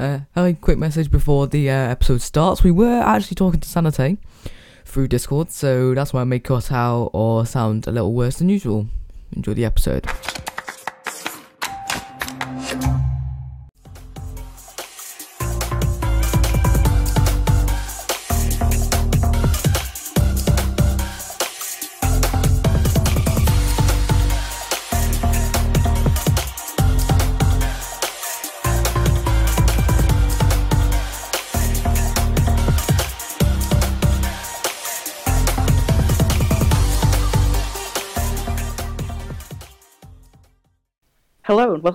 Uh, a quick message before the uh, episode starts. We were actually talking to Sanite through Discord, so that's why I may cut out or sound a little worse than usual. Enjoy the episode.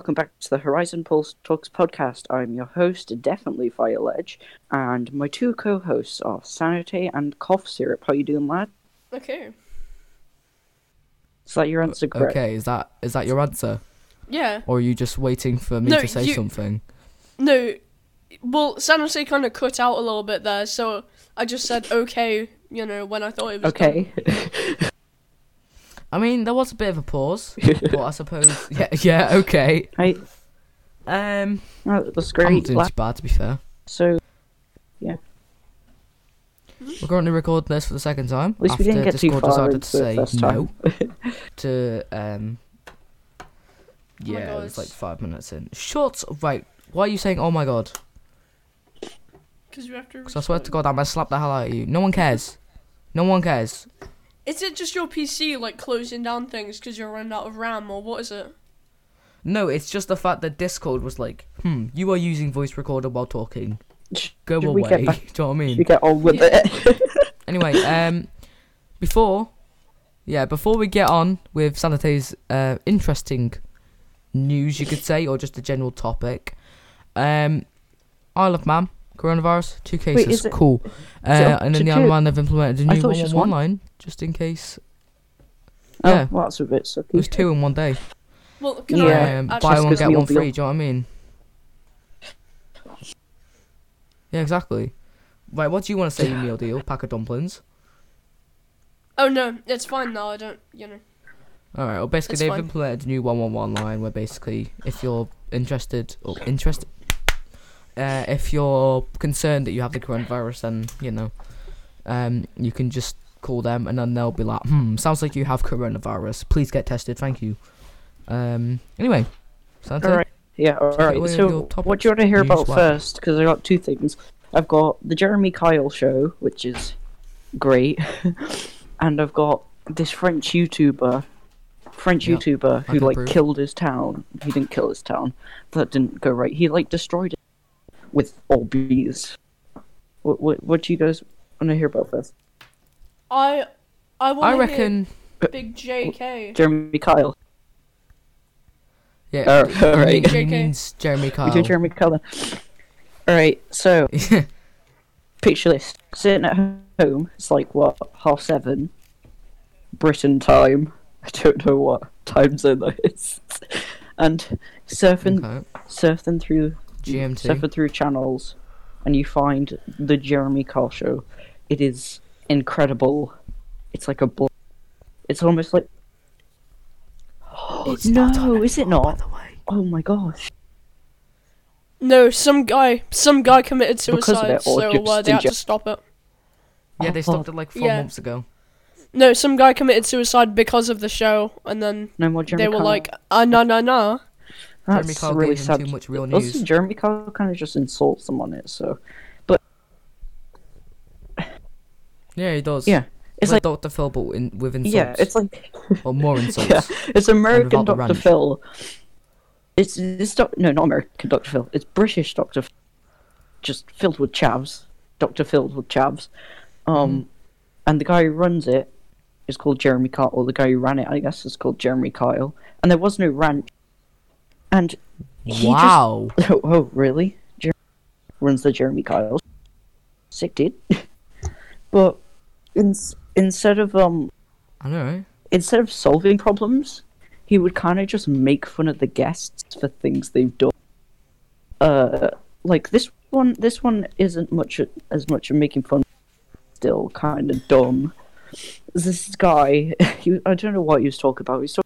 Welcome back to the Horizon Pulse Talks podcast. I'm your host, definitely Fireledge, and my two co-hosts are Sanity and Cough Syrup. How you doing, lad? Okay. Is that your answer, correct? Okay, is that is that your answer, Yeah. or are you just waiting for me No, to say you- something? No. Well, Sanity kind of cut out a little bit there, so I just said okay. You know when I thought it was done. Okay. I mean, there was a bit of a pause, but I suppose yeah, yeah, okay. Right. Um, Oh, that's I'm not doing lad. too bad to be fair. So yeah. We're currently recording this for the second time. At least after we didn't get too Discord far decided to into say first no to um. Yeah, it God. was like five minutes in. Shut right. Why are you saying "Oh my god"? Because you have to. Because I swear to God, I'm gonna slap the hell out of you. No one cares. No one cares. Is it just your PC like closing down things because you're running out of RAM, or what is it? No, it's just the fact that Discord was like, hmm, you are using voice recorder while talking. Go Should away. we get back- Do you know what I mean? we get on with it. Anyway, um, before, yeah, before we get on with Sanité's uh, interesting news, you could say, or just a general topic, um, Isle of Man, coronavirus, two cases, is it- cool. Uh, it and then the other Isle they've implemented a I new thought it was just 111 one. line, just in case. oh, Yeah. well, that's a bit sucky. It was two in one day. Well, can Yeah. um, I buy actually? one Just 'cause get meal one deal. free. Do you know what I mean? Yeah, exactly. Right, what do you want to say, you meal deal? Pack of dumplings. Oh no, it's fine now. I don't. You know. All right. Well, basically, It's they've fine. implemented a new one one one line where basically, if you're interested or interested, uh, if you're concerned that you have the coronavirus, then you know, um, you can just call them and then they'll be like, hmm, sounds like you have coronavirus. Please get tested. Thank you. Um. Anyway. All right. Yeah, Take it alright. So, what do you want to hear about what? first? Because I got two things. I've got the Jeremy Kyle show, which is great, and I've got this French YouTuber, French YouTuber who like approve. killed his town. He didn't kill his town. That didn't go right. He like destroyed it with all bees. What what what do you guys want to hear about first? I. I want. I reckon. Big JK. Jeremy Kyle. Yeah. Oh, he alright. mean- JK. means Jeremy Kyle. We do Jeremy Kyle. then. Alright, so picture this: sitting at home. It's like what half seven, Britain time. I don't know what time zone that is. And surfing, okay. surfing through, GMT. surfing through channels, and you find the Jeremy Kyle show. It is incredible. It's like a. Bl- it's almost like. It's not on no, is it not? By the way. Oh my gosh! No, some guy. Some guy committed Because of suicide, it, or so just uh, they in had to stop it. Yeah, they stopped it like four Yeah. months ago. No, some guy committed suicide because of the show, and then No more Jeremy they were Kyle. like, ah, no, no, no. Jeremy That's Kyle really gave him sad. too much real Also, news. Jeremy Kyle kind of just insults them on it, so but Yeah, he does. yeah, it's like, like Dr. Phil, but in, with insults. yeah, it's like or more insults. yeah, it's American ranch. Phil. It's it's doc- no, not American Doctor Phil. It's British Doctor, Phil, just filled with chavs. Doctor filled with chavs. Um, Mm. and the guy who runs it is called Jeremy Kyle, or the guy who ran it, I guess, is called Jeremy Kyle. And there was no ranch. And he just Wow. Oh, oh, really? Jer- runs the Jeremy Kyle. Sick dude. but in, instead of um I know, instead of solving problems, he would kind of just make fun of the guests for things they've done. Uh, like this one. This one isn't much as much of making fun. Still kind of dumb. This guy, he, I don't know what he was talking about. He was talking about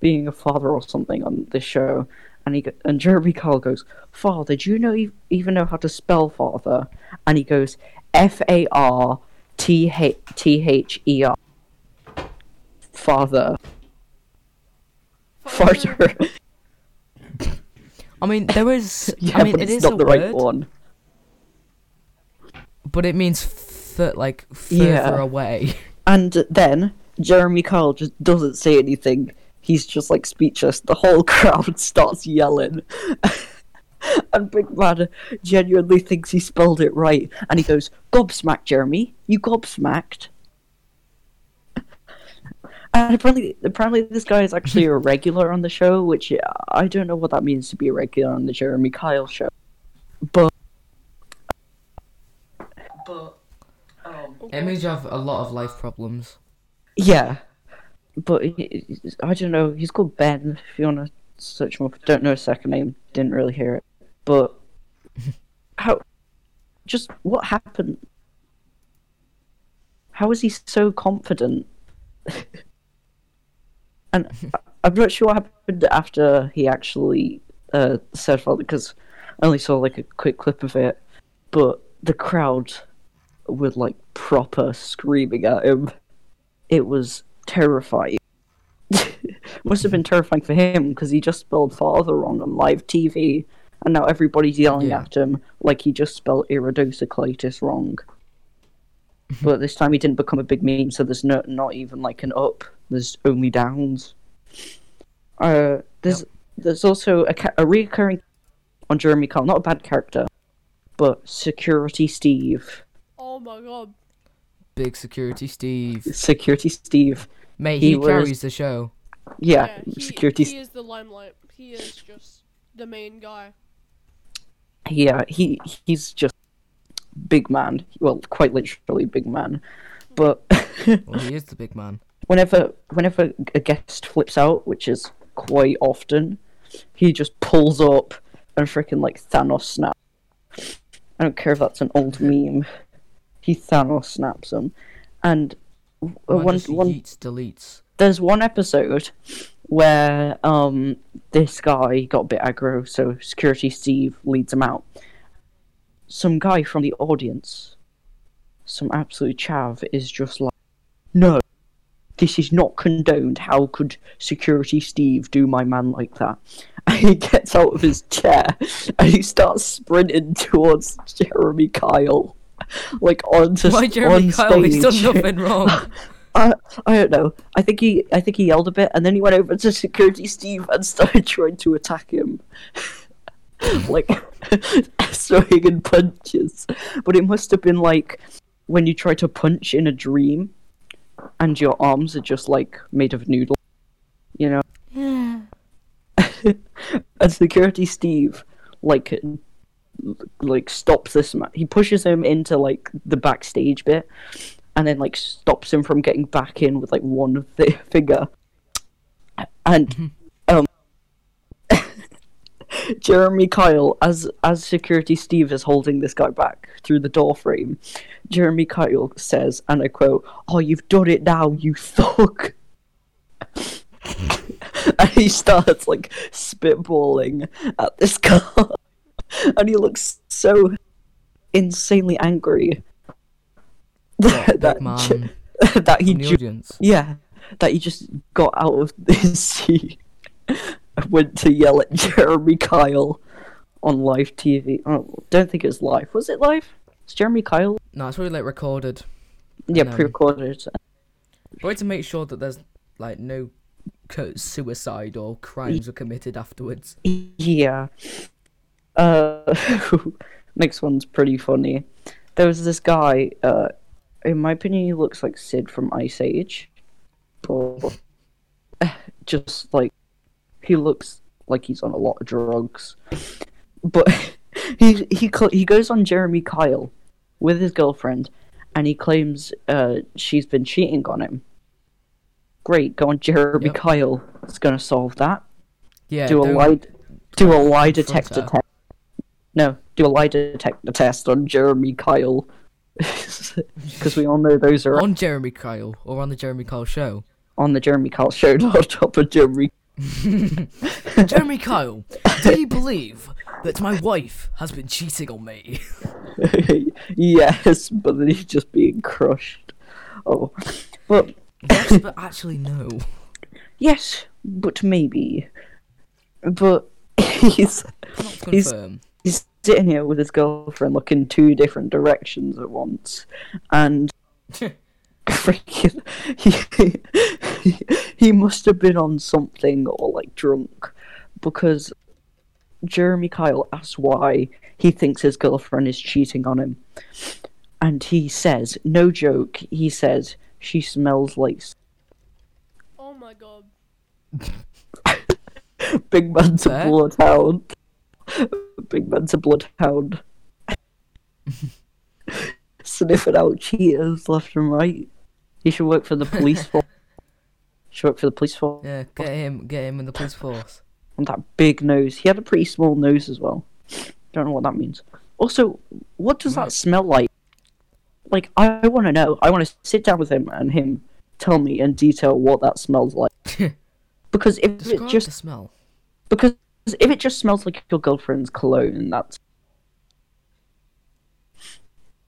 being a father or something on this show, and he and Jeremy Kyle goes, "Father, do you know even know how to spell father?" And he goes, "F A R T H T H E R." Father. Farter. I mean, there is. yeah, I mean, but it it's not the word, right one. but it means f- like further Yeah. away. And then Jeremy Kyle just doesn't say anything. He's just like speechless. The whole crowd starts yelling. and Big Man genuinely thinks he spelled it right. And he goes, Gobsmacked, Jeremy. You gobsmacked. And apparently, apparently, this guy is actually a regular on the show, which I don't know what that means to be a regular on the Jeremy Kyle show. But, but, um, It means you have a lot of life problems. yeah, but he, I don't know. He's called Ben. If you want to search him up, don't know his second name. Didn't really hear it. But how? Just what happened? How is he so confident? and I'm not sure what happened after he actually uh, said that because I only saw like a quick clip of it. But the crowd were like proper screaming at him it was terrifying. Must have been terrifying for him because he just spelled father wrong on live TV, and now everybody's yelling Yeah. at him like he just spelled iridocyclitis wrong. but this time he didn't become a big meme, so there's no not even like an up. There's only downs. Uh, there's there's also a ca- a recurring on Jeremy Kyle, not a bad character, but Security Steve. Oh my god. Big security Steve. Security Steve. Mate, He he, was- carries the show. Yeah, he, Security he is the limelight. He is just the main guy. yeah he he's just big man well quite literally big man but Well, he is the big man. whenever whenever a guest flips out which is quite often he just pulls up and freaking like thanos snap i don't care if that's an old meme he thanos snaps him and Man one, one yeets, deletes. there's one episode where um this guy got a bit aggro, so security Steve leads him out. Some guy from the audience, some absolute chav, is just like, "No, this is not condoned. How could security Steve do my man like that?" And he gets out of his chair and he starts sprinting towards Jeremy Kyle, like onto Why Jeremy on Kyle? He's done stage. nothing wrong. I I don't know. I think he I think he yelled a bit, and then he went over to security Steve and started trying to attack him, like throwing in punches. But it must have been like when you try to punch in a dream, and your arms are just like made of noodle, you know. yeah. and security Steve like like stops this man. He pushes him into like the backstage bit, and then like stops him from getting back in with like one th- finger. And um, Jeremy Kyle, as as security Steve is holding this guy back through the door frame, Jeremy Kyle says, and I quote, "Oh, you've done it now, you thug." and he starts like spitballing at this guy, and he looks so insanely angry that big man that he ju- yeah that he just got out of his seat and went to yell at Jeremy Kyle on live TV. Oh, don't think it's live. Was it live? It's Jeremy Kyle. No, it's probably like recorded. Yeah, know. pre-recorded. But to make sure that there's like no suicide or crimes were committed afterwards. Yeah. Uh, next one's pretty funny. There was this guy. Uh, in my opinion, he looks like Sid from Ice Age, but just like he looks like he's on a lot of drugs. But he he cl- he goes on Jeremy Kyle with his girlfriend, and he claims uh, she's been cheating on him. Great, go on Jeremy Yep. Kyle. It's gonna solve that Yeah. do a lie do a lie detector test. No, do a lie detector test on Jeremy Kyle, because we all know those are on Jeremy Kyle or on the Jeremy Kyle show. on the Jeremy Kyle show, not on top of Jeremy. Jeremy Kyle, do you believe that my wife has been cheating on me? yes, but then he's just being crushed. Oh, but yes, but actually no. yes, but maybe. But he's He's- confirm. He's sitting here with his girlfriend looking two different directions at once, and freaking he, he, he must have been on something or like drunk because Jeremy Kyle asks why he thinks his girlfriend is cheating on him, and he says, no joke, he says she smells like Oh my god. Big Man's a Fair. Big Man's a bloodhound. Sniffing out cheaters left and right. He should work for the police force. Should work for the police force. Yeah, get him, get him in the police force. And that big nose. He had a pretty small nose as well. Don't know what that means. Also, what does Right. that smell like? Like, I want to know. I want to sit down with him and him tell me in detail what that smells like. because if it just smell. Because if it just smells like your girlfriend's cologne, that's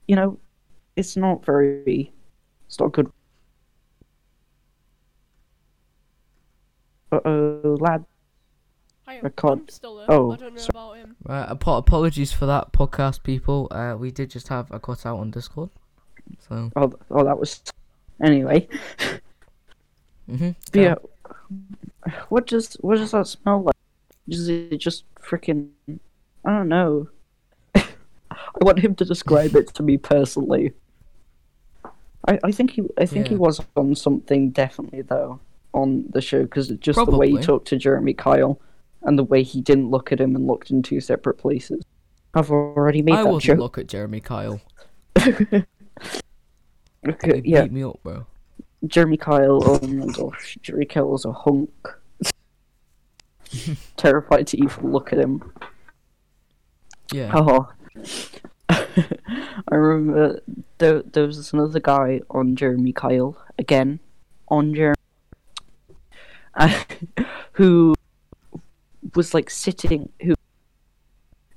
you know, it's not very, it's not good. Uh oh, lad. I am, I can't- I'm still there. oh, I don't know so- about him. Right, apo- apologies for that, podcast people. Uh, we did just have a cut out on Discord. So, Oh, oh, that was. Anyway, mm-hmm. but yeah. What does what does that smell like? Does it just freaking? I don't know. I want him to describe it to me personally. I, I think he I think he was on something definitely though on the show because just the way he talked to Jeremy Kyle and the way he didn't look at him and looked in two separate places. I've already made I that joke. look at Jeremy Kyle. Okay, He yeah, beat me up, bro. Jeremy Kyle. Oh my gosh, Jeremy Kyle's a hunk. Terrified to even look at him. Yeah. Oh, I remember there, there was another guy on Jeremy Kyle again, on Jeremy, who was like sitting. Who,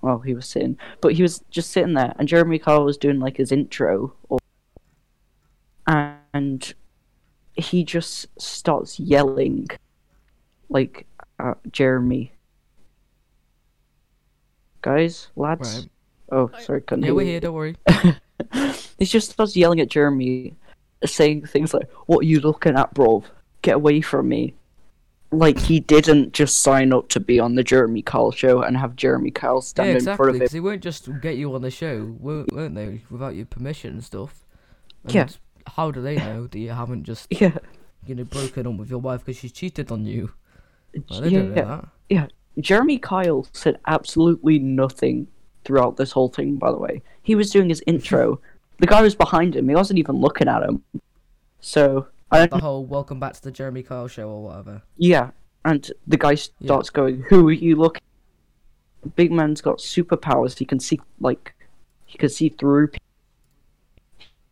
well, he was sitting, but he was just sitting there, and Jeremy Kyle was doing like his intro, or, and he just starts yelling, like at Jeremy. Guys, lads. Right. Oh, oh, sorry, couldn't Yeah, hear we're here. Don't worry. He just starts yelling at Jeremy, saying things like, "What are you looking at, bro? Get away from me!" Like he didn't just sign up to be on the Jeremy Kyle show and have Jeremy Kyle Yeah, stand in exactly. front of him. Because they won't just get you on the show, weren't, weren't they? Without your permission and stuff. And Yeah. How do they know that you haven't just, Yeah, you know, broken up with your wife because she cheated on you? Well, they don't know yeah, that. yeah. Jeremy Kyle said absolutely nothing throughout this whole thing. By the way, he was doing his intro. the guy was behind him. He wasn't even looking at him. So I don't The whole "Welcome back to the Jeremy Kyle show" or whatever. Yeah, and the guy starts going, "Who are you looking?" Big man's got superpowers. He can see like he can see through. pe-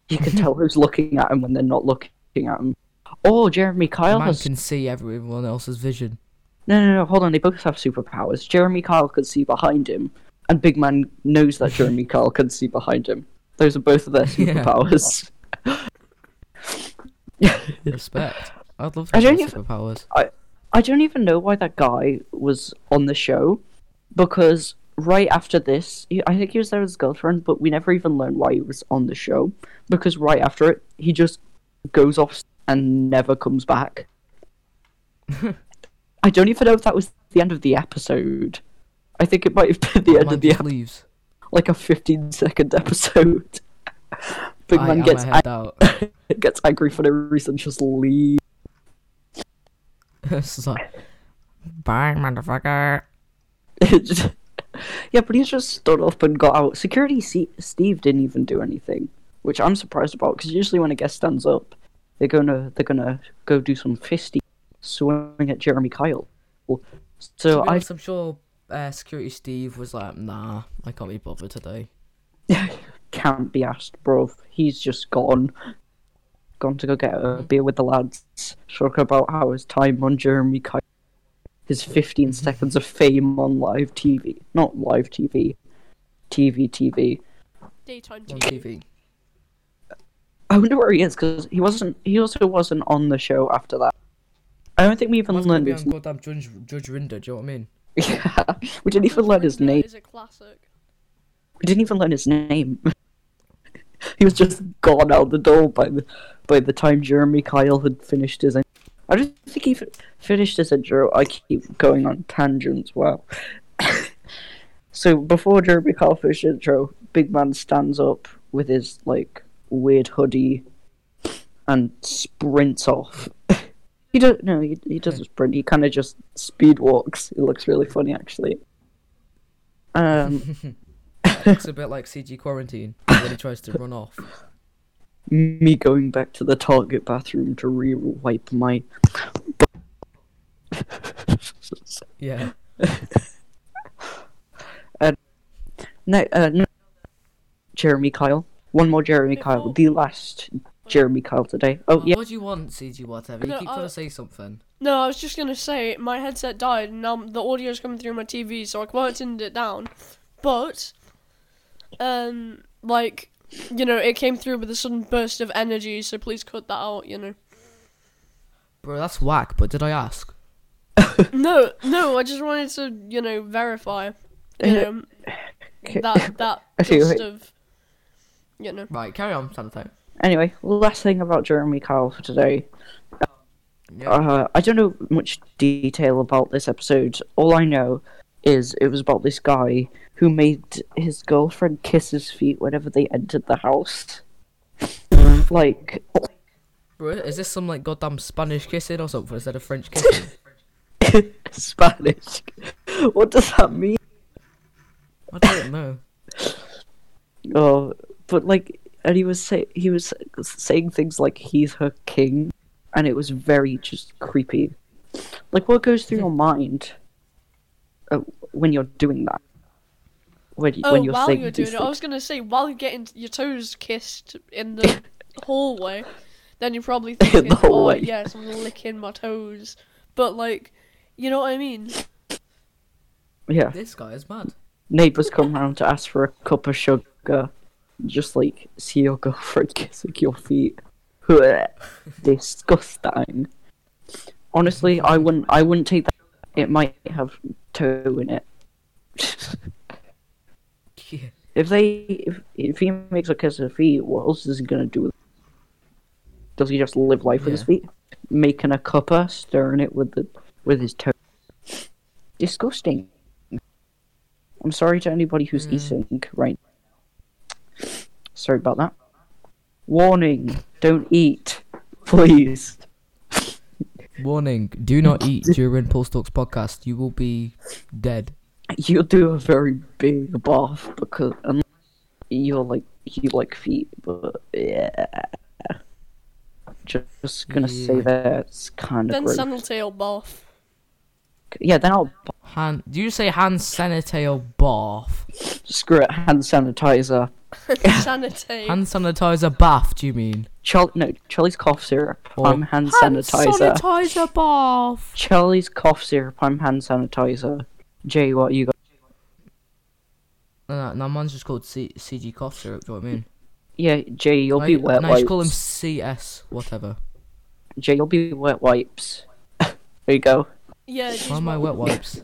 He can tell who's looking at him when they're not looking at him. Oh, Jeremy Kyle Man has can see everyone else's vision. No, no, no. Hold on, they both have superpowers. Jeremy Kyle can see behind him, and Big Man knows that Jeremy Kyle can see behind him. Those are both of their Yeah. superpowers. Respect. I'd love to I have don't even- superpowers. I don't even know why that guy was on the show, because right after this, he, I think he was there with his girlfriend, but we never even learned why he was on the show. Because right after it, he just goes off and never comes back. I don't even know if that was the end of the episode. I think it might have been the oh, end of the just ep- leaves. like a fifteen second episode. Big I man am gets head out. gets angry for no reason, just leave. it's like, bye, motherfucker. yeah, but he's just stood up and got out. Security C- Steve didn't even do anything, which I'm surprised about because usually when a guest stands up, they're gonna they're gonna go do some fisty swing at Jeremy Kyle. To So I, I'm sure uh, Security Steve was like, nah, I can't be bothered today. can't be asked, bro. He's just gone, gone to go get a beer with the lads, talk about how his time on Jeremy Kyle. his 15 seconds of fame on live TV, not live TV, TV TV. Daytime TV. TV. I wonder where he is because he wasn't. He also wasn't on the show after that. I don't think we even What's gonna learned be his. on goddamn Judge, Judge Rinder, do you know what I mean? Yeah, we didn't even learn his name. Is a classic. We didn't even learn his name. he was just gone out the door by the by the time Jeremy Kyle had finished his. In- I don't think he fi- finished his intro. I keep going on tangents. Wow. so before Jeremy Kyle finished his intro, Big Man stands up with his like weird hoodie and sprints off. He don't no, he, he doesn't sprint. He kind of just speed walks. It looks really funny actually. Um. Looks a bit like CG Quarantine when he tries to run off. me going back to the Target bathroom to re-wipe my. Yeah. and no, uh, no, Jeremy Kyle. One more Jeremy Kyle. The last Jeremy Kyle today. Oh yeah, What do you want, CG whatever? You No, keep I- trying to say something. No, I was just gonna say my headset died, and now the audio's coming through my TV, so I quietened it down. But, um, like, you know, it came through with a sudden burst of energy, so please cut that out. You know. Bro, that's whack, but did I ask? no, no, I just wanted to, you know, verify, you know, that that Okay, gust of, you know. Right, carry on, Sanito. Anyway, last thing about Jeremy Kyle for today. Yeah. Uh, I don't know much detail about this episode. All I know is it was about this guy who made his girlfriend kiss his feet whenever they entered the house. like, Bro, is this some like goddamn Spanish kissing or something instead of French kissing? Spanish. What does that mean? I don't know. Oh, but like, and he was say he was saying things like he's her king, and it was very just creepy. Like, what goes through your mind uh, when you're doing that? When, Oh, when you're saying while saying you're these doing it, I was gonna say while you're getting your toes kissed in the hallway, then you're probably the thinking, "Oh hallway." yes, I'm licking my toes," but like, you know what I mean? yeah, This guy is mad. neighbors come round to ask for a cup of sugar, just like see your girlfriend kissing your feet. Disgusting. Honestly, I wouldn't. I wouldn't take that. It might have toe in it. Yeah. If they, if, if he makes a kiss of feet, what else is he gonna do? with Does he just live life with his feet, making a cuppa, stirring it with the with his toe? Disgusting. I'm sorry to anybody who's Mm. eating right. Sorry about that. Warning: Don't eat, please. Warning: Do not eat during Pulse Talks podcast. You will be dead. You'll do a very big bath because um, unless you're like you like feet, but yeah. Just gonna say Yeah. that's kind of Then gross. Sandaltail bath. Yeah, then I'll Hand. Do you say hand sanitizer bath? screw it. Hand sanitizer. Sanitate. Hand sanitizer bath? Do you mean? Char- no, Charlie's cough syrup. Or- I'm hand sanitizer. sanitizer bath. Charlie's cough syrup. I'm hand sanitizer. Jay, what you got? No, no, no, mine's just called C- CG cough syrup. Do you know what I mean? Yeah, Jay, you'll be wet no, you should wipes. call him CS whatever. Jay, you'll be wet wipes. there you go. yeah, Why am I wet wipes?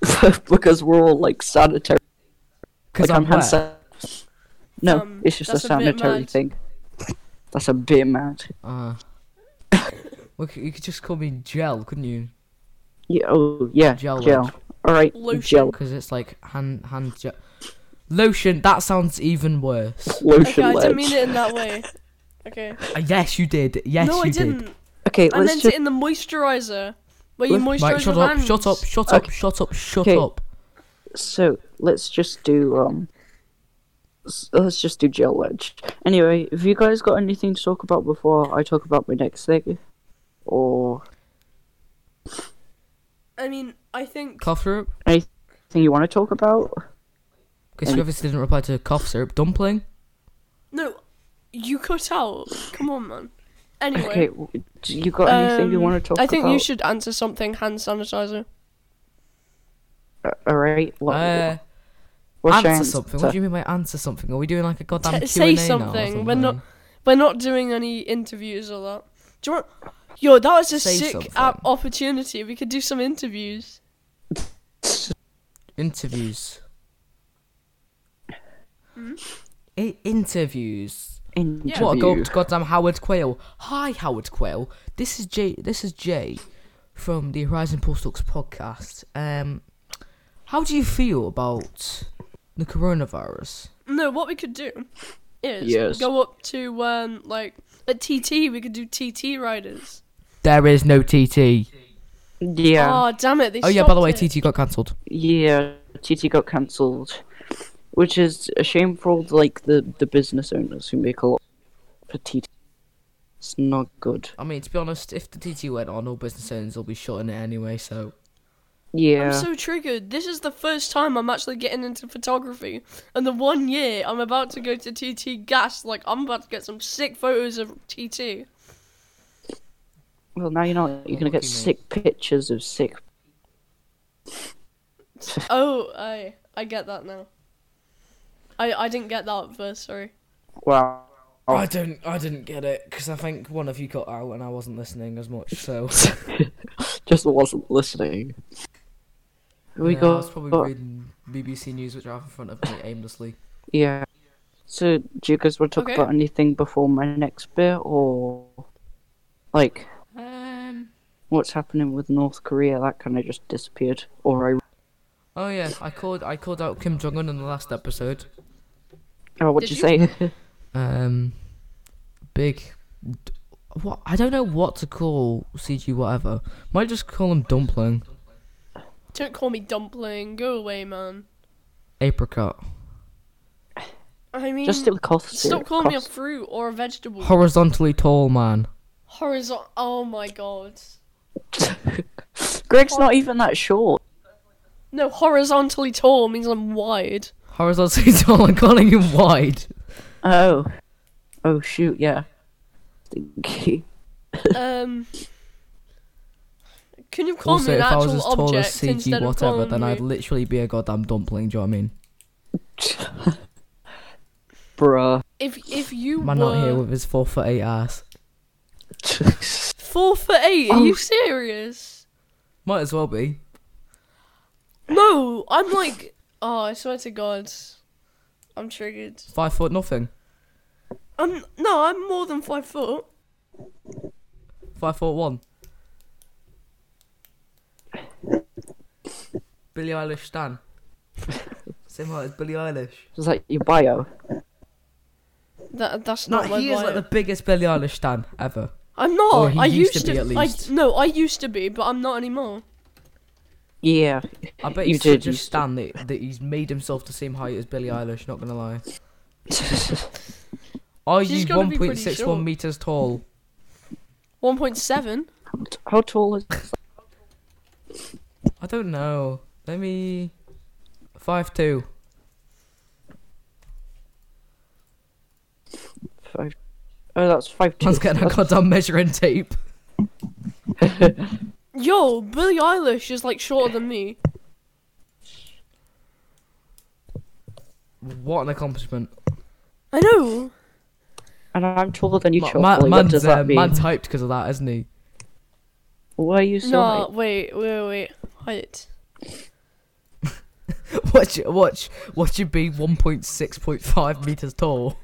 because we're all like sanitary. Because like, I'm hand wet. San- No, Um, it's just a that's a sanitary mad. thing. That's a bit mad. Uh, well, you could just call me gel, couldn't you? Yeah. Oh, yeah. Gel. Gel. All right. Lotion. Gel. Because it's like hand hand gel. Lotion. That sounds even worse. Lotion. Okay, I didn't mean it in that way. Okay. Uh, yes, you did. Yes, no, you I didn't. did. Okay, I let's meant just. it in the moisturizer. Where you Let's- moisturize Mike, shut your up! hands. Shut up! Shut up! Okay. Shut up! Shut Okay. up! So let's just do um. S- Let's just do gel Wedge. Anyway, have you guys got anything to talk about before I talk about my next thing? Or I mean, I think. Cough syrup. anything you want to talk about? Because you obviously didn't reply to cough syrup. Dumpling. No, you cut out. Come on, man. Anyway. Okay, do you got anything you um, want to talk about? I think about? you should answer something hand sanitizer. Uh, all right. What, Uh, what's your answer something. What do you mean by answer something? Are we doing like a goddamn T- Q&A say now or something. We're not- We're not doing any interviews or that. Do you want? Yo, that was a Say sick app opportunity. We could do some interviews. Interviews. Hmm? I- interviews. Interview. What a go to goddamn Howard Quayle. Hi Howard Quayle. This is Jay this is Jay from the Horizon Pulse Talks podcast. Um how do you feel about the coronavirus? No, what we could do is Yes. go up to um like a TT. We could do TT riders. There is no TT. Yeah. Oh damn it! They Oh yeah, by the way, it. TT got cancelled. Yeah, TT got cancelled, which is a shame for all the, like the the business owners who make a lot for TT. It's not good. I mean, to be honest, if the TT went on, all business owners will be shutting it anyway. So Yeah. I'm so triggered. This is the first time I'm actually getting into photography, and the one year I'm about to go to TT Gas. Like I'm about to get some sick photos of TT. well, now you're not. You're gonna get Lucky me. sick pictures of sick. Oh, I I get that now. I I didn't get that at first. Sorry. Wow. I don't, I didn't get it because I think one of you got out and I wasn't listening as much. So Just wasn't listening. We Yeah, I was probably reading BBC News, which I have in front of me aimlessly. Yeah. So, do you guys want to talk Okay. about anything before my next bit, or like Um. what's happening with North Korea? That kind of just disappeared. Or I. Oh yeah, I called, I called out Kim Jong Un in the last episode. Oh, what'd Did you say? Um, big. What I don't know what to call CG whatever. Might just call him dumpling, Don't call me dumpling. Go away, man. apricot, I mean, just stick with cough stop syrup, calling me a fruit or a vegetable. horizontally tall man. Horizontal. Oh my god. Greg's not even that short. No, horizontally tall means I'm wide. Horizontally tall. I'm calling him wide. Oh. Oh shoot, yeah. Stinky. Um. Can you call also, me an if I was actual as tall as object instead CG whatever, then me? I'd literally be a goddamn dumpling. Do you know what I mean? Bruh. If if you Man were out here with his four foot eight ass. four foot eight, are Oh. you serious? Might as well be. No, I'm like. Oh, I swear to God, I'm triggered. Five foot nothing. I'm no, I'm more than five foot. Five foot one. Billie Eilish Stan. Same height as Billie Eilish. Is that your bio? That that's No, not my he is like the biggest Billie Eilish Stan ever. I'm not. Or he I used used to be, at least. I, no, I used to be, but I'm not anymore. Yeah. I bet You he's did such a used to. Stan that, that he's made himself the same height as Billie Eilish, not gonna lie. Are She's you gotta be pretty 1.61 short. meters tall? One point seven. How tall is I don't know. Let me. Five two. five? Oh, that's five two. Man's getting a goddamn measuring tape. Yo, Billie Eilish is like shorter than me. What an accomplishment. I know. And I'm taller than you, Ma- Chocolate. ma- what man's, does uh, mean? man's hyped because of that, isn't he? Why are you so no, high? wait, wait, wait. Height. Watch, watch, watch you be 1.6.5 meters tall.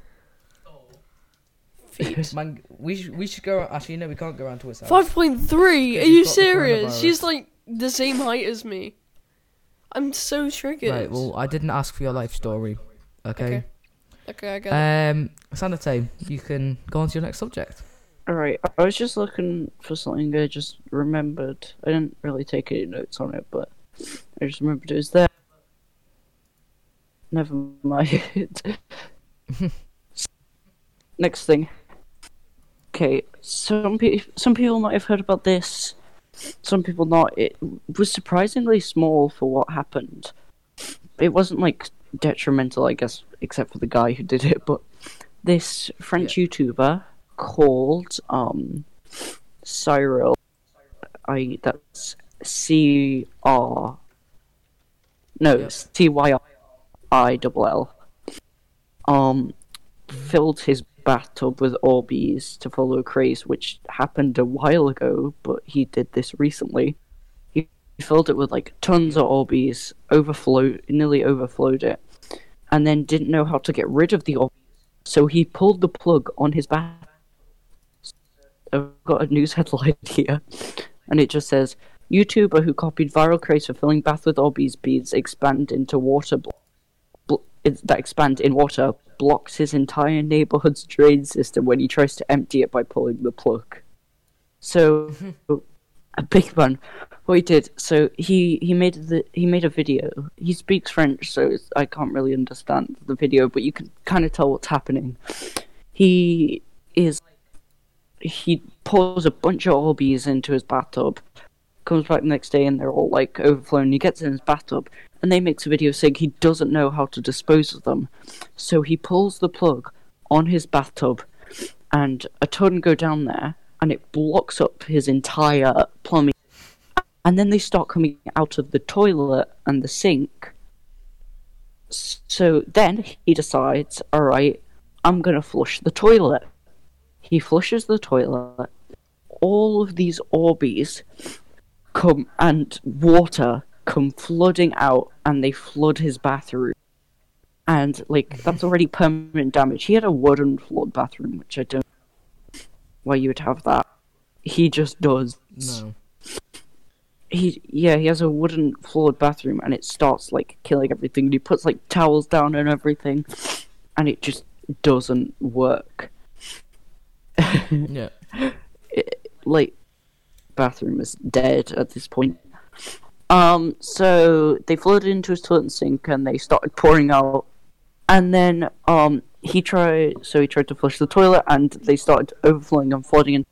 Feet. Man, we should, we should go. Actually, no, we can't go around to his house. Five point three. Are you he's got the serious? She's like the same height as me. I'm so triggered. Right. Well, I didn't ask for your life story. Okay. Okay. okay, I get it. Um, Sanite, you can go on to your next subject. Alright, I was just looking for something I just remembered. I didn't really take any notes on it, but I just remembered it was there. Never mind. Next thing. Okay, some pe- some people might have heard about this. Some people not. It was surprisingly small for what happened. It wasn't like detrimental, I guess, except for the guy who did it. But this French YouTuber called um Cyril. I that's C R no. T Y I double L, um, filled his bathtub with Orbeez to follow a craze, which happened a while ago, but he did this recently. He filled it with like tons of Orbeez, overflow, nearly overflowed it, and then didn't know how to get rid of the Orbeez, so he pulled the plug on his bath. I've got a news headline here, and it just says YouTuber who copied viral craze for filling bath with Orbeez beads expand into water blo- bl- that expand in water blocks his entire neighborhood's drain system when he tries to empty it by pulling the plug. So a big one. What he did, so he he made the he made a video. He speaks French, so it's, I can't really understand the video, but you can kind of tell what's happening. He is he pours a bunch of Orbeez into his bathtub, comes back the next day and they're all like overflowing. He gets in his bathtub and they makes a video saying he doesn't know how to dispose of them. So he pulls the plug on his bathtub and a ton go down there and it blocks up his entire plumbing. And then they start coming out of the toilet and the sink. So then he decides, alright, I'm gonna flush the toilet. He flushes the toilet. All of these Orbeez come and water come flooding out and they flood his bathroom. And like that's already permanent damage. He had a wooden floored bathroom, which I don't why you would have that. He just does. No. He yeah, he has a wooden floored bathroom and it starts like killing everything. He puts like towels down and everything and it just doesn't work. Yeah. it, like bathroom is dead at this point. Um, so they flooded into his toilet and sink, and they started pouring out. And then um, he tried. So he tried to flush the toilet, and they started overflowing and flooding.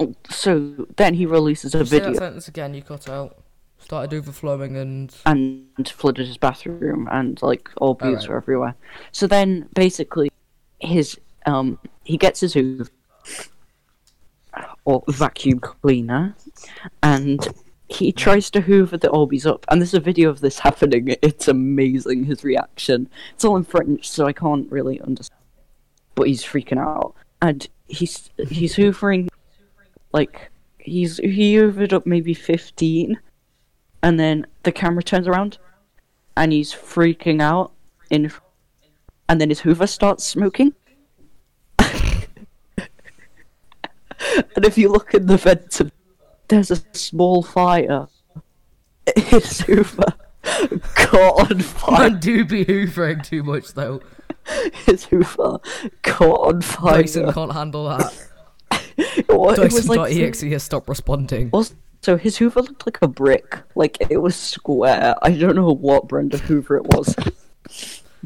And so then he releases a video sentence again. You cut out. Started overflowing and and flooded his bathroom, and like all beads Alright. were everywhere. So then basically, his um, he gets his Hoover or vacuum cleaner, and he tries to hoover the Orbeez up. And there's a video of this happening. It's amazing his reaction. It's all in French, so I can't really understand. But he's freaking out, and he's he's hoovering like he's he hoovered up maybe fifteen, and then the camera turns around, and he's freaking out in, and then his Hoover starts smoking. and if you look in the vent, there's a small fire. His Hoover caught on fire. I do be hoovering too much though. His Hoover caught on fire. Dyson can't handle that. It wa- it was like Dyson.exe has stopped responding. So his Hoover looked like a brick. Like it was square. I don't know what brand of Hoover it was,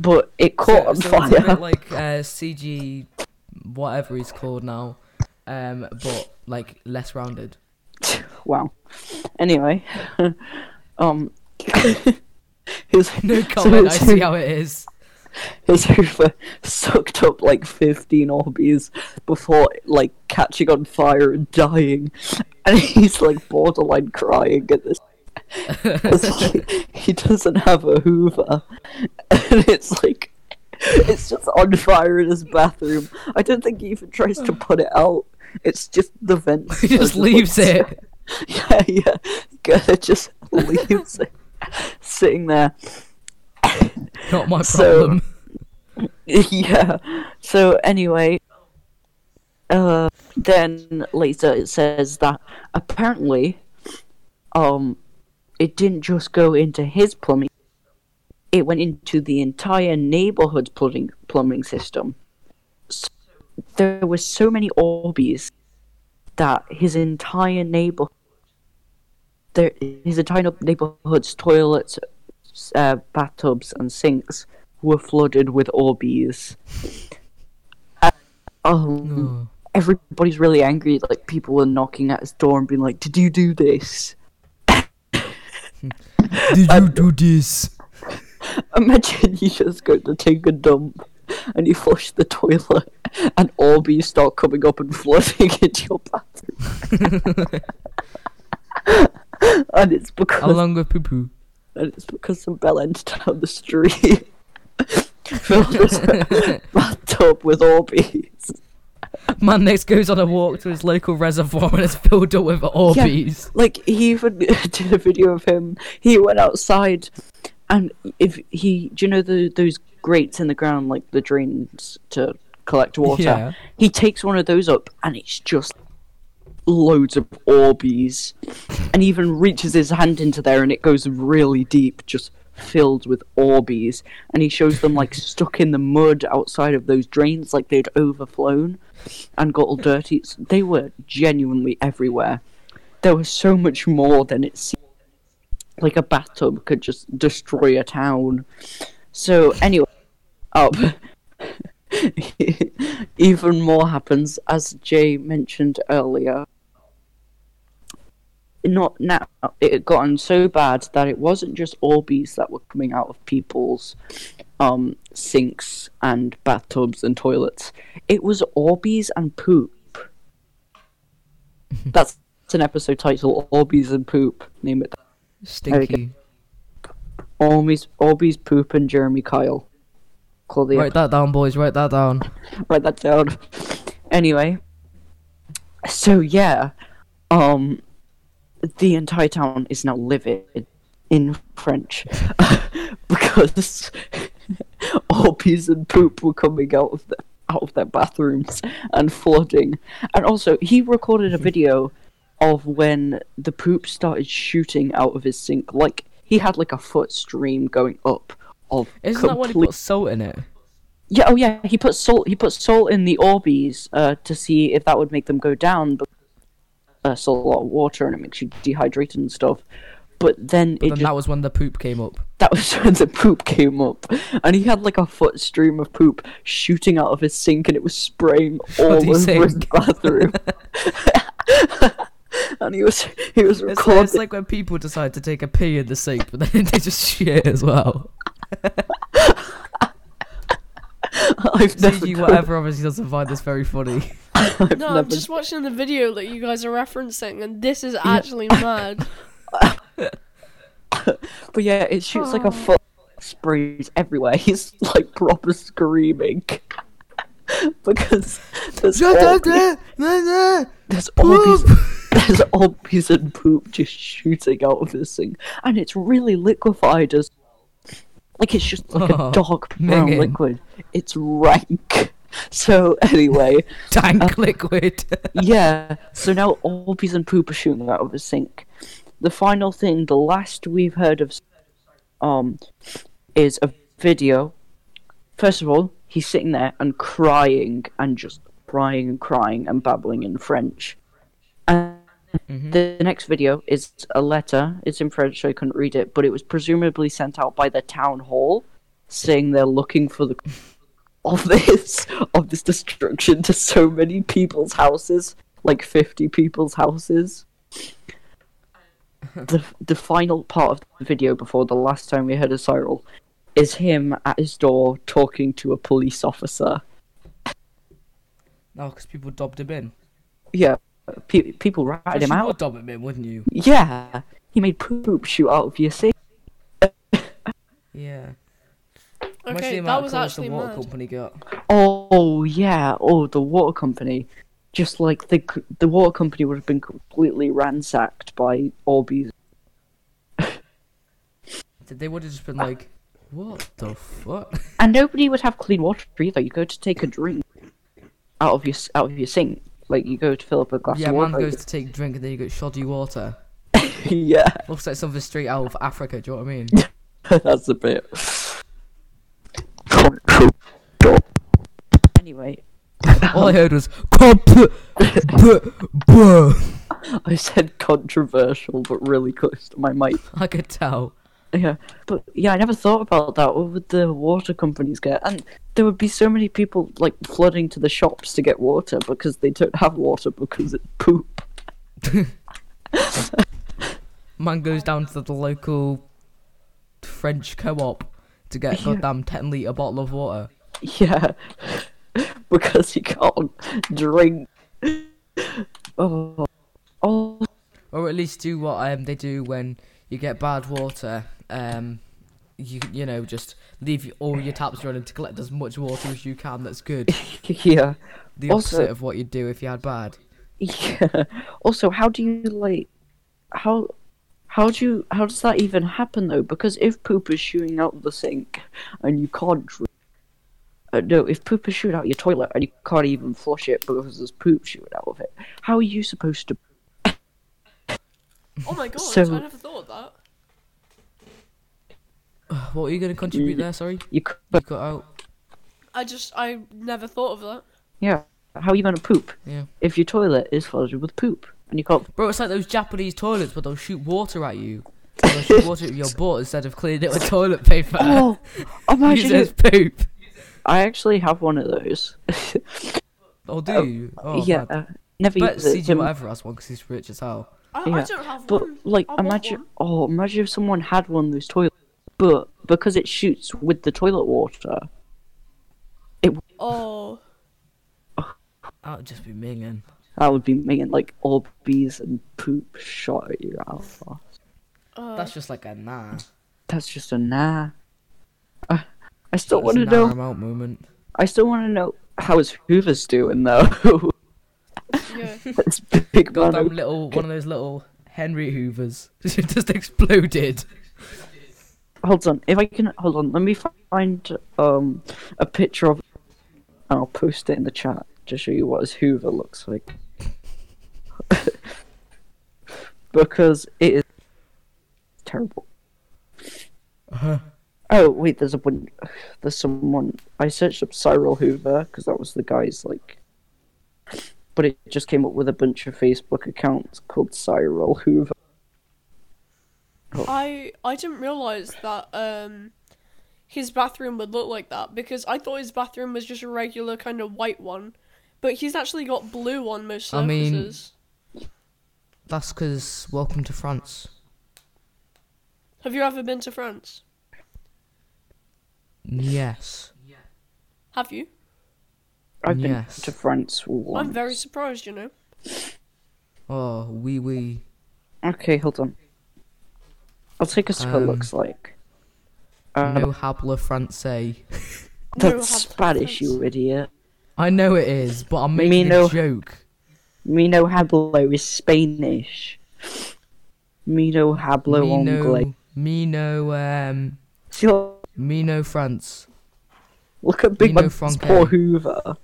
but it caught on so fire. It's a bit like uh, CG, whatever he's called now, um, but like less rounded. wow. Anyway, um, his No so comment. I see how it is. his Hoover sucked up like fifteen Orbeez before like catching on fire and dying, and he's like borderline crying at this. he, he doesn't have a Hoover, and it's like it's just on fire in his bathroom. I don't think he even tries to put it out. It's just the vent. He just leaves it. Yeah, yeah. Kinda just leaves it sitting there. Not my So- problem. yeah. So anyway, uh, then later it says that apparently, um, it didn't just go into his plumbing; it went into the entire neighborhood's plumbing plumbing system. So there were so many Orbeez that his entire neighbor, there, his entire neighborhood's toilets, uh, bathtubs, and sinks were flooded with Orbeez. And, um, Oh. everybody's really angry. Like people were knocking at his door and being like, "Did you do this?" Did you do this? Imagine you just go to take a dump and you flush the toilet and Orbeez start coming up and flooding into your bathroom. and it's because Along with poo poo. and it's because some bell end down the street filled his bathtub with Orbeez. Man next goes on a walk to his local reservoir and it's filled up with Orbeez. Yeah, Like he even did a video of him. He went outside, and if he, do you know the those grates in the ground, like the drains to collect water? Yeah. He takes one of those up, and it's just loads of Orbeez, and he even reaches his hand into there, and it goes really deep, just filled with Orbeez. And he shows them like stuck in the mud outside of those drains, like they'd overflown and got all dirty. They were genuinely everywhere. There was so much more than it seemed. Like a bathtub could just destroy a town. So anyway, up. Even more happens, as Jay mentioned earlier. Not now. It had gotten so bad that it wasn't just Orbeez that were coming out of people's um, sinks and bathtubs and toilets. It was Orbeez and poop. That's, that's an episode title: Orbeez and poop. Name it. Stinky. Orbeez, Orbeez, poop, and Jeremy Kyle. Call the Write that down, boys. Write that down. write that down. Anyway, so yeah, um, the entire town is now livid in French because Orbeez and poop were coming out of the out of their bathrooms and flooding. And also, he recorded a video of when the poop started shooting out of his sink. Like he had like a foot stream going up of Isn't that when he put salt in it? yeah, oh yeah, he put salt. He put salt in the Orbeez uh, to see if that would make them go down. But uh, a lot of water and it makes you dehydrated and stuff. But then But it then just, that was when the poop came up. that was when the poop came up, and he had like a foot stream of poop shooting out of his sink, and it was spraying all over his bathroom. and he was he was It's, recording. it's like when people decide to take a pee in the sink, but then they just shit as well. I've never CG done- whatever obviously doesn't find this very funny. I've No, I'm never just watching the video that you guys are referencing, and this is actually mad. But yeah, it shoots like a foot sprays everywhere. He's like proper screaming. Because there's all, there's all these there's all these and poop just shooting out of this thing, and it's really liquefied as like it's just like Oh, a dark brown minging. liquid. It's rank. So anyway, Tank liquid. yeah. So now all Orbeez and poop are shooting out of the sink. The final thing, the last we've heard of, um, is a video. First of all, he's sitting there and crying and just crying and crying and babbling in French. And Mhm. the next video is a letter. It's in French, so I couldn't read it, but it was presumably sent out by the town hall, saying they're looking for the of this of this destruction to so many people's houses, like fifty people's houses. the the final part of the video before the last time we heard a Cyril is him at his door talking to a police officer. No, because people dobbed him in. Yeah, pe- people ratted Yes, him you out. would dob him wouldn't you? Yeah, he made poop shoot out of your sink. Yeah. Imagine the Okay, that was actually the water mad. company got. Oh yeah, oh the water company. Just like the the water company would have been completely ransacked by Orbeez. They would have just been like, what the fuck? And nobody would have clean water either. You go to take a drink out of your out of your sink, like you go to fill up a glass yeah, of man water. goes to take a drink and then you got shoddy water. yeah, Looks like something straight out of Africa, do you know what I mean? that's a bit. Anyway, All I heard was, "Comp- buh, buh." I said controversial, but really close to my mic. I could tell. Yeah, but yeah, I never thought about that. What would the water companies get? And there would be so many people like flooding to the shops to get water because they don't have water because it's poop. Man goes down to the local French co-op to get a Yeah. goddamn 10 litre bottle of water. Yeah, because he can't drink. Oh, oh, or at least do what um they do when you get bad water. Um, you you know just leave all your taps running to collect as much water as you can. That's good. yeah. The Also- opposite of what you'd do if you had bad. Yeah. Also, how do you like how how do you how does that even happen though? Because if poop is shooting out of the sink and you can't uh, no, if poop is shooting out your toilet and you can't even flush it because there's poop shooting out of it, how are you supposed to? Oh my god, So- I never thought of that. What are you going to contribute there? Sorry, You could, you cut out. I just I never thought of that. yeah. How are you gonna poop Yeah, if your toilet is flooded with poop and you can't? bro, it's like those Japanese toilets where they'll shoot water at you. They'll shoot water at your butt instead of cleaning it with toilet paper. Oh, imagine it as it. poop. I actually have one of those. Oh, do you? Oh, yeah, man. uh, never Bet use it. CG Tim- whatever has one because he's rich as hell. I, I Yeah, don't have But one. like, I imagine, one. oh, imagine if someone had one of those toilets, but because it shoots with the toilet water, it. Oh, That would just be minging. that would be making like all bees and poop shot at your out. uh, That's just like a nah. That's just a nah. I, I still want to a know. nah out moment. I still want to know how his Hoover's doing though. yeah. That's big Got man. them little one of those little Henry Hoovers. Just exploded. Hold on, if I can hold on, let me find um a picture of, and I'll post it in the chat to show you what his Hoover looks like. because it is terrible. Uh-huh. Oh wait, there's a one. There's someone. I searched up Cyril Hoover because that was the guy's like. But it just came up with a bunch of Facebook accounts called Cyril Hoover. I I didn't realize that um his bathroom would look like that because I thought his bathroom was just a regular kind of white one, but he's actually got blue on most I mean- surfaces. That's because welcome to France. Have you ever been to France? Yes. Have you? I've been Yes. to France once. I'm very surprised. You know. Oh, wee wee. Okay, hold on. I'll take us to what Um, looks like. Uh, No habla francais. No, that's have- Spanish, you idiot. I know it is, but I'm Me making no- a joke. Me no hablo is Spanish. Me no hablo me anglais. no, me no, um, See, look, me no France. look at Big Me no Man's poor Hoover. Oh,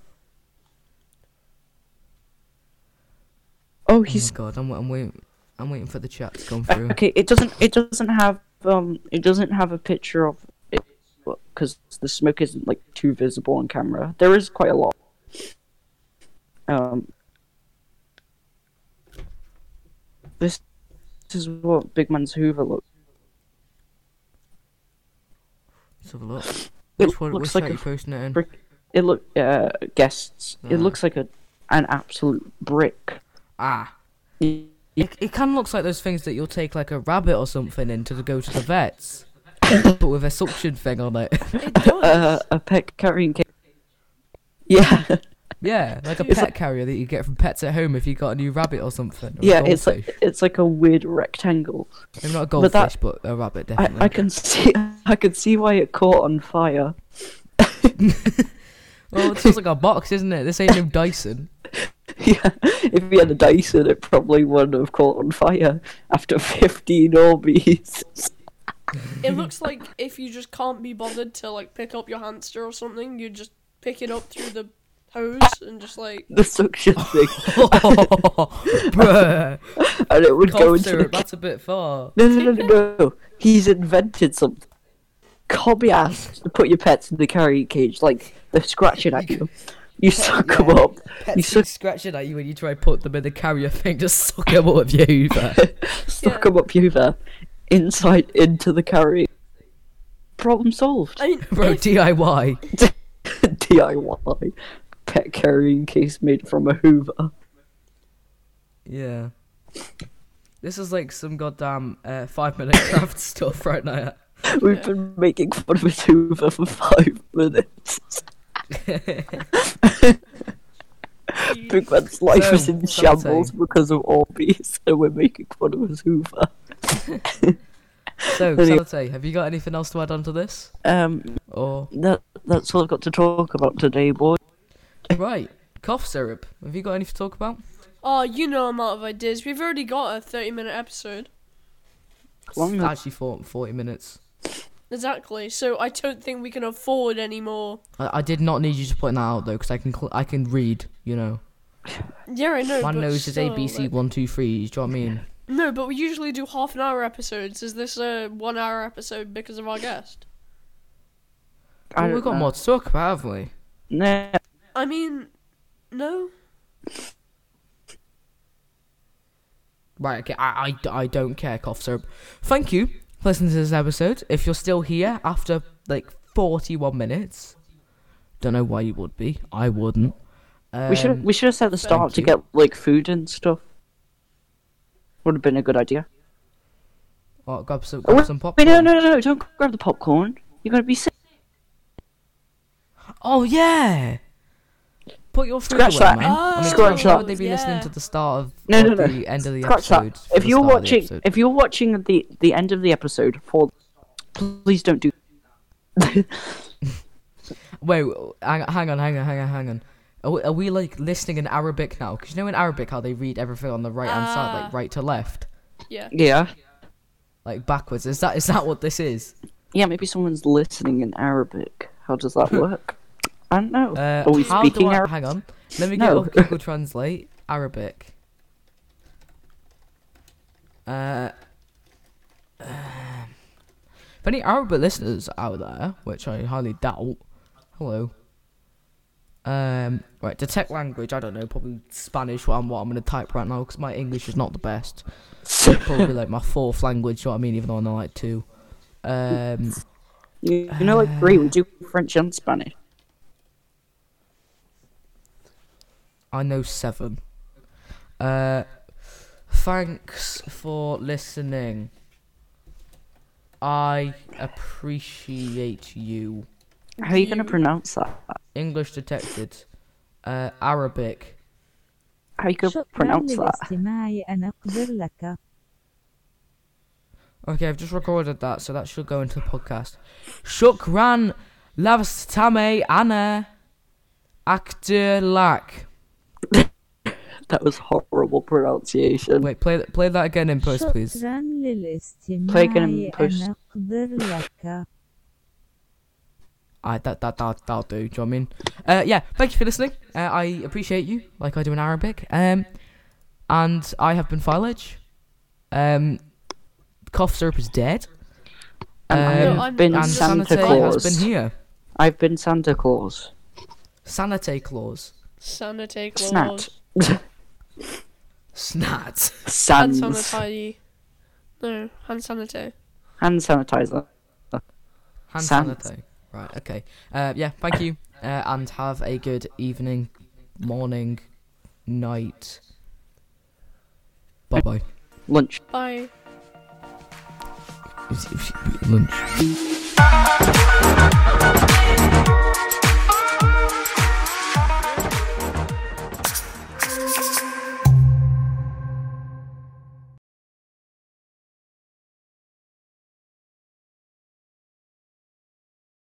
Oh my he's god, I'm, I'm waiting. I'm waiting for the chat to come through. okay. It doesn't. It doesn't have. Um. It doesn't have a picture of it because the smoke isn't like too visible on camera. There is quite a lot. Um. This, this is what Big Man's Hoover looks. Let's have a look. It Which one? looks like a it in? brick. It look uh guests. It Ah. looks like a an absolute brick. Ah. It, it kind of looks like those things that you'll take like a rabbit or something in to go to the vets, but with a suction thing on it. It does. Uh, a pet carrying cage. Yeah, yeah, like a It's pet like- carrier that you get from Pets at Home if you got a new rabbit or something. Or yeah. It's like it's like a weird rectangle. Maybe not a but goldfish, that- but, a rabbit I, definitely. I can see I can see why it caught on fire. Well, it's just like a box, isn't it? This ain't no Dyson. Yeah, if we had a Dyson, it probably wouldn't have caught on fire after 15 Orbeez. It looks like if you just can't be bothered to like pick up your hamster or something, you just pick it up through the hose and just like the suction thing, Bruh. and it would go Cough into the. that's a bit far. No, no, no, no, no. He's invented something. Can't be asked to put your pets in the carrying cage, like they're scratching at you. You suck them up. You suck, scratching at you when you try to put them in the carrier thing, just suck them up Hoover. suck Yeah. them up, Hoover, inside into the carrying. Problem solved. I mean, Bro, if- DIY. DIY pet carrying case made from a Hoover. Yeah. This is like some goddamn uh, five minute craft stuff right now. We've been making fun of his Hoover for five minutes. Big Man's life So, is in something. shambles because of Orbeez, and we're making fun of his Hoover. So, Anyway. Salate, have you got anything else to add on to this? Um, Or that that's all I've got to talk about today, boy. right, cough syrup. Have you got anything to talk about? Oh, you know I'm out of ideas. We've already got a 30 minute episode. Long It's as- actually for 40 minutes. Exactly. So I don't think we can afford any more. I, I did not need you to point that out though, because I can cl- I can read. You know, Yeah, I know. man nose is still, ABC like- one two three. Do you know what I mean? No, but we usually do half an hour episodes. Is this a one hour episode because of our guest? I Well, don't we've got know. more to talk about, haven't we? Nah, I mean, no. Right, okay, I, I, I don't care, cough syrup. Thank you for listening to this episode. If you're still here after like 41 minutes, don't know why you would be. I wouldn't. Um, we should we should have said at the thank start to get like food and stuff. Would have been a good idea. Well, grab some, Oh, grab some Wait, popcorn. no, no, no! Don't grab the popcorn. You're gonna be sick. Oh yeah. Put your food Scratch away, that. man. I mean, Scratch why that. would they be Yeah. listening to the start of No, or no, no. the end of the Scratch episode? that. for If the you're start of the watching, episode? if you're watching the the end of the episode for, please don't do. That. Wait, hang, hang on, hang on, hang on, hang on. Are we, are we like listening in Arabic now? Because you know in Arabic how they read everything on the right hand side, Ah. like right to left, Yeah. yeah, like backwards. Is that is that what this is? yeah. Maybe someone's listening in Arabic. How does that work? I don't know. Uh, Are we speaking I, Arabic? Hang on, let me get No. up Google Translate Arabic. Uh, um, if any Arabic listeners out there, which I highly doubt, hello. Um, right, detect language. I don't know, probably Spanish. What I'm what I'm gonna type right now because my English is not the best. probably like my fourth language. You know what I mean? Even though I know like two. Um, You, you know, like three. We do French and Spanish. I know seven. Uh, thanks for listening. I appreciate you. How are you going to pronounce that? English detected. Uh, Arabic. How are you going to pronounce that? Okay, I've just recorded that, so that should go into the podcast. Shukran lavstame ana aktulak. That was horrible pronunciation. Wait, play play that again in post, please. Play again in post. I that that that that'll do. Do you know I mean? Uh, yeah. Thank you for listening. Uh, I appreciate you, like I do in Arabic. Um, and I have been Philage. Um, cough syrup is dead. Um, I've been and Santa Claus. Has been here. I've been Santa Claus. Santa Claus. Santa Claus. Snat. Snat. Hand sanitizer. No, hand sanitizer. Hand sanitizer. Hand Sans. sanite. Right, okay. Uh, yeah, thank you. Uh, and have a good evening, morning, night. Bye bye. Lunch. Bye. Lunch.